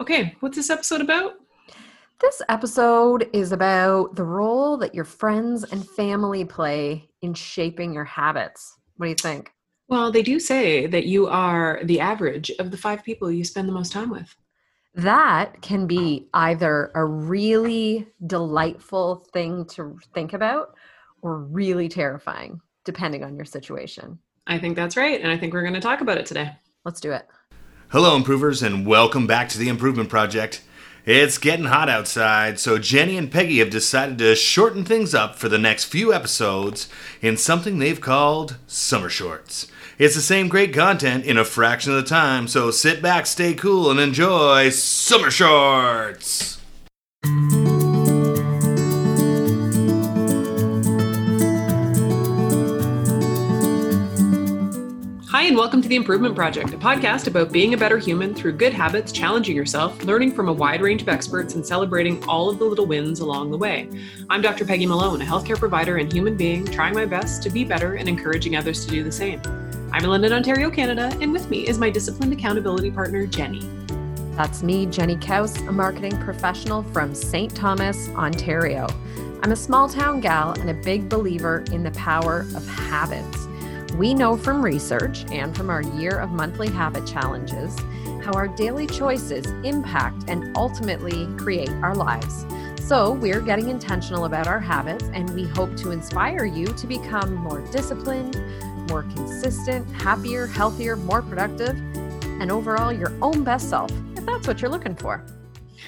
Okay, what's this episode about? This episode is about the role that your friends and family play in shaping your habits. What do you think? Well, they do say that you are the average of the five people you spend the most time with. That can be either a really delightful thing to think about or really terrifying, depending on your situation. I think that's right. And I think we're going to talk about it today. Let's do it. Hello, improvers, and welcome back to the Improvement Project. It's getting hot outside, so Jenny and Peggy have decided to shorten things up for the next few episodes in something they've called Summer Shorts. It's the same great content in a fraction of the time, so sit back, stay cool, and enjoy Summer Shorts! Hi, and welcome to The Improvement Project, a podcast about being a better human through good habits, challenging yourself, learning from a wide range of experts, and celebrating all of the little wins along the way. I'm Dr. Peggy Malone, a healthcare provider and human being, trying my best to be better and encouraging others to do the same. I'm in London, Ontario, Canada, and with me is my disciplined accountability partner, Jenny. That's me, Jenny Kaus, a marketing professional from St. Thomas, Ontario. I'm a small town gal and a big believer in the power of habits. We know from research and from our year of monthly habit challenges how our daily choices impact and ultimately create our lives. So, we're getting intentional about our habits and we hope to inspire you to become more disciplined, more consistent, happier, healthier, more productive, and overall your own best self, if that's what you're looking for.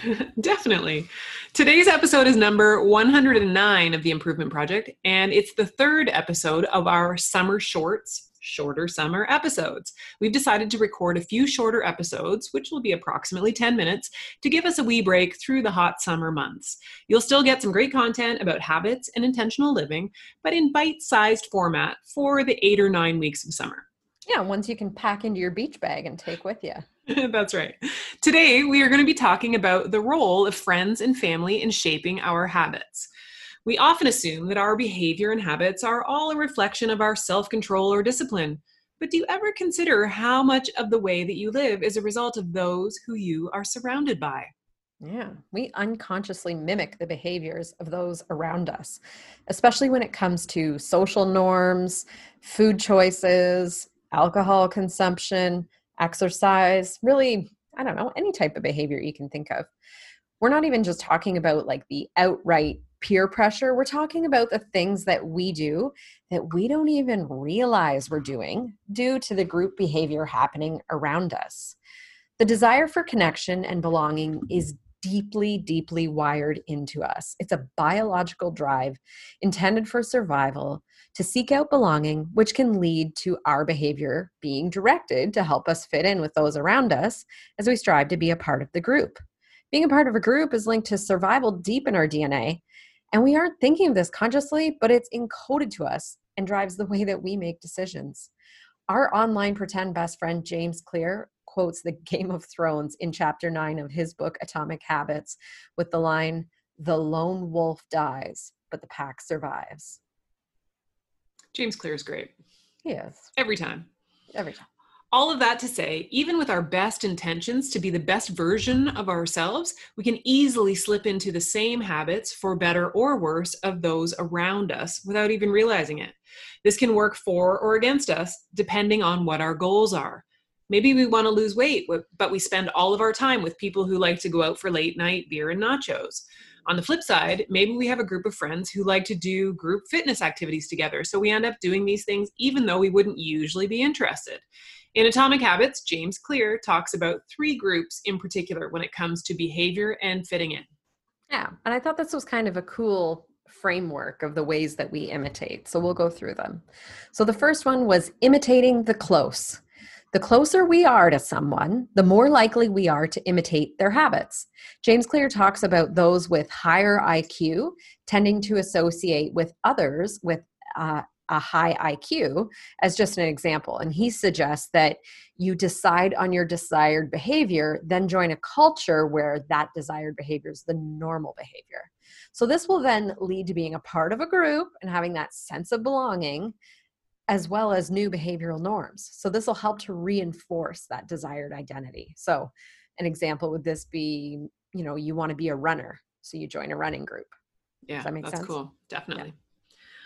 Definitely. Today's episode is number 109 of the Improvement Project, and it's the third episode of our summer shorts, shorter summer episodes. We've decided to record a few shorter episodes, which will be approximately 10 minutes, to give us a wee break through the hot summer months. You'll still get some great content about habits and intentional living, but in bite sized format for the eight or nine weeks of summer. Yeah, ones you can pack into your beach bag and take with you. That's right. Today, we are going to be talking about the role of friends and family in shaping our habits. We often assume that our behavior and habits are all a reflection of our self control or discipline. But do you ever consider how much of the way that you live is a result of those who you are surrounded by? Yeah, we unconsciously mimic the behaviors of those around us, especially when it comes to social norms, food choices, alcohol consumption, exercise, really, I don't know, any type of behavior you can think of. We're not even just talking about like the outright peer pressure. We're talking about the things that we do that we don't even realize we're doing due to the group behavior happening around us. The desire for connection and belonging is deeply, deeply wired into us. It's a biological drive intended for survival to seek out belonging, which can lead to our behavior being directed to help us fit in with those around us as we strive to be a part of the group. Being a part of a group is linked to survival deep in our DNA, and we aren't thinking of this consciously, but it's encoded to us and drives the way that we make decisions. Our online pretend best friend, James Clear, quotes the Game of Thrones in chapter nine of his book, Atomic Habits, with the line, The lone wolf dies, but the pack survives. James Clear is great. Yes. Every time. Every time. All of that to say, even with our best intentions to be the best version of ourselves, we can easily slip into the same habits, for better or worse, of those around us without even realizing it. This can work for or against us, depending on what our goals are. Maybe we want to lose weight, but we spend all of our time with people who like to go out for late night beer and nachos. On the flip side, maybe we have a group of friends who like to do group fitness activities together. So we end up doing these things even though we wouldn't usually be interested. In Atomic Habits, James Clear talks about three groups in particular when it comes to behavior and fitting in. Yeah, and I thought this was kind of a cool framework of the ways that we imitate. So we'll go through them. So the first one was imitating the close. The closer we are to someone, the more likely we are to imitate their habits. James Clear talks about those with higher IQ tending to associate with others with uh, a high IQ as just an example. And he suggests that you decide on your desired behavior, then join a culture where that desired behavior is the normal behavior. So this will then lead to being a part of a group and having that sense of belonging as well as new behavioral norms. So, this will help to reinforce that desired identity. So, an example would this be, you know, you want to be a runner, so you join a running group. Yeah, that make that's sense? cool. Definitely.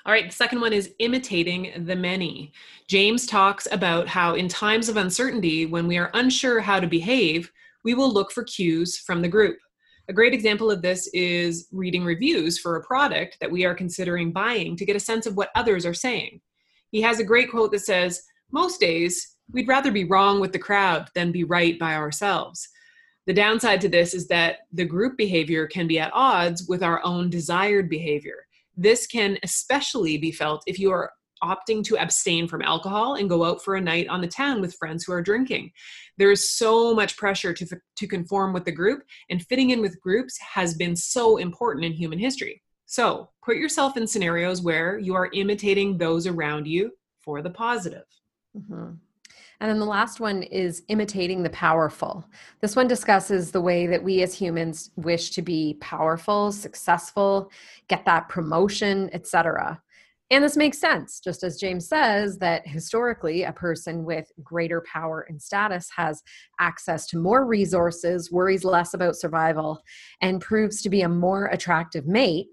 All right, the second one is imitating the many. James talks about how in times of uncertainty, when we are unsure how to behave, we will look for cues from the group. A great example of this is reading reviews for a product that we are considering buying to get a sense of what others are saying. He has a great quote that says, Most days, we'd rather be wrong with the crowd than be right by ourselves. The downside to this is that the group behavior can be at odds with our own desired behavior. This can especially be felt if you are opting to abstain from alcohol and go out for a night on the town with friends who are drinking. There is so much pressure to, to conform with the group, and fitting in with groups has been so important in human history. So put yourself in scenarios where you are imitating those around you for the positive. Mhm. And then the last one is imitating the powerful. This one discusses the way that we as humans wish to be powerful, successful, get that promotion, etc. And this makes sense, just as James says that historically a person with greater power and status has access to more resources, worries less about survival, and proves to be a more attractive mate.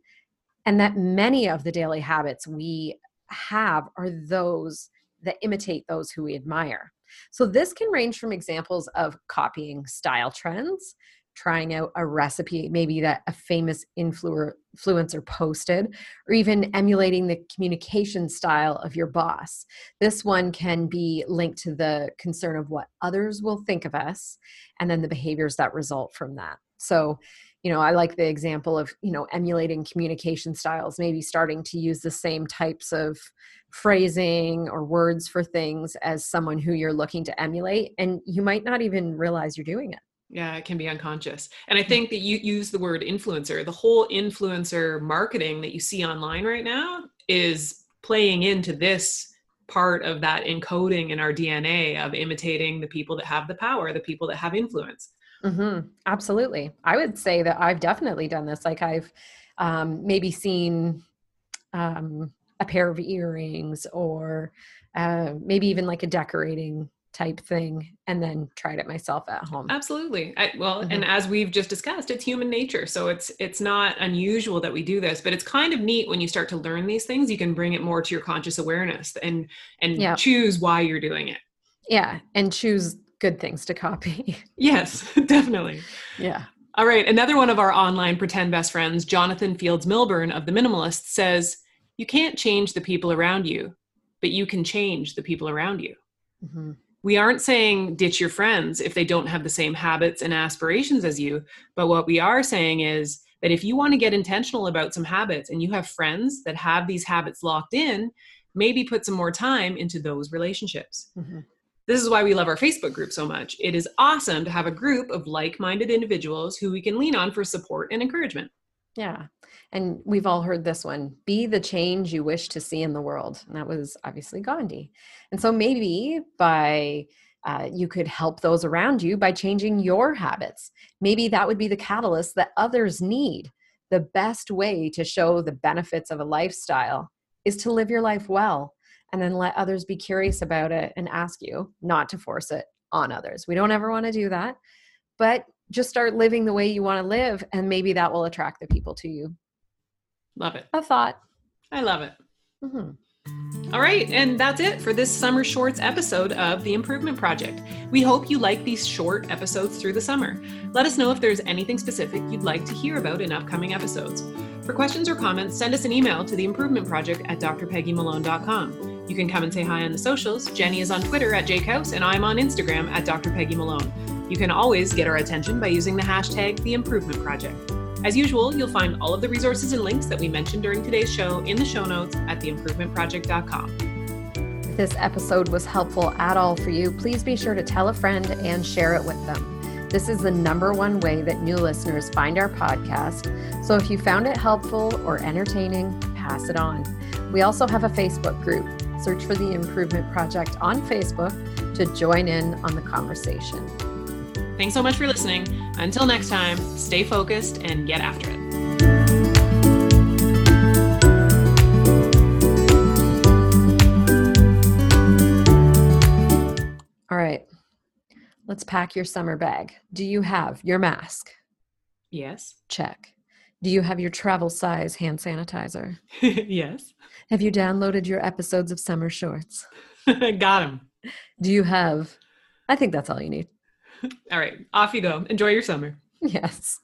And that many of the daily habits we have are those that imitate those who we admire. So, this can range from examples of copying style trends, trying out a recipe, maybe that a famous influencer posted, or even emulating the communication style of your boss. This one can be linked to the concern of what others will think of us and then the behaviors that result from that. So, you know, I like the example of, you know, emulating communication styles, maybe starting to use the same types of phrasing or words for things as someone who you're looking to emulate. And you might not even realize you're doing it. Yeah, it can be unconscious. And I mm-hmm. think that you use the word influencer. The whole influencer marketing that you see online right now is playing into this part of that encoding in our DNA of imitating the people that have the power, the people that have influence. Mm-hmm. Absolutely. I would say that I've definitely done this. Like I've um, maybe seen um, a pair of earrings or uh, maybe even like a decorating type thing and then tried it myself at home absolutely I, well Mhm. and as we've just discussed it's human nature so it's it's not unusual that we do this but it's kind of neat when you start to learn these things you can bring it more to your conscious awareness and and Yeah. choose why you're doing it yeah and choose good things to copy. Yes definitely. Yeah. All right, another one of our online pretend best friends, Jonathan Fields Millburn of The Minimalist, says, You can't change the people around you, but you can change the people around you. hmm We aren't saying ditch your friends if they don't have the same habits and aspirations as you, but what we are saying is that if you want to get intentional about some habits and you have friends that have these habits locked in, maybe put some more time into those relationships. hmm This is why we love our Facebook group so much. It is awesome to have a group of like minded individuals who we can lean on for support and encouragement. yeah. And we've all heard this one be the change you wish to see in the world. And that was obviously gandhi. And so maybe by uh, you could help those around you by changing your habits. Maybe that would be the catalyst that others need. The best way to show the benefits of a lifestyle is to live your life well and then let others be curious about it and ask you not to force it on others we don't ever want to do that but just start living the way you want to live and maybe that will attract the people to you Love it. a thought I love it. Mhm. All right, and that's it for this summer shorts episode of The Improvement Project. We hope you like these short episodes through the summer. Let us know if there's anything specific you'd like to hear about in upcoming episodes. For questions or comments, send us an email to the improvement project at drpeggymalone.com. You can come and say hi on the socials. Jenny is on Twitter at jakehouse, and I'm on Instagram at Dr. Peggy Malone. You can always get our attention by using the hashtag The Improvement Project. As usual, you'll find all of the resources and links that we mentioned during today's show in the show notes at theimprovementproject.com. If this episode was helpful at all for you, please be sure to tell a friend and share it with them. This is the number one way that new listeners find our podcast. So if you found it helpful or entertaining, pass it on. We also have a Facebook group. Search for the Improvement Project on Facebook to join in on the conversation. Thanks so much for listening. Until next time, stay focused and get after it. All right. Let's pack your summer bag. Do you have your mask? Yes. Check. Do you have your travel size hand sanitizer? yes. Have you downloaded your episodes of Summer Shorts? Got him. Do you have? I think that's all you need. All right. Off you go. Enjoy your summer. Yes.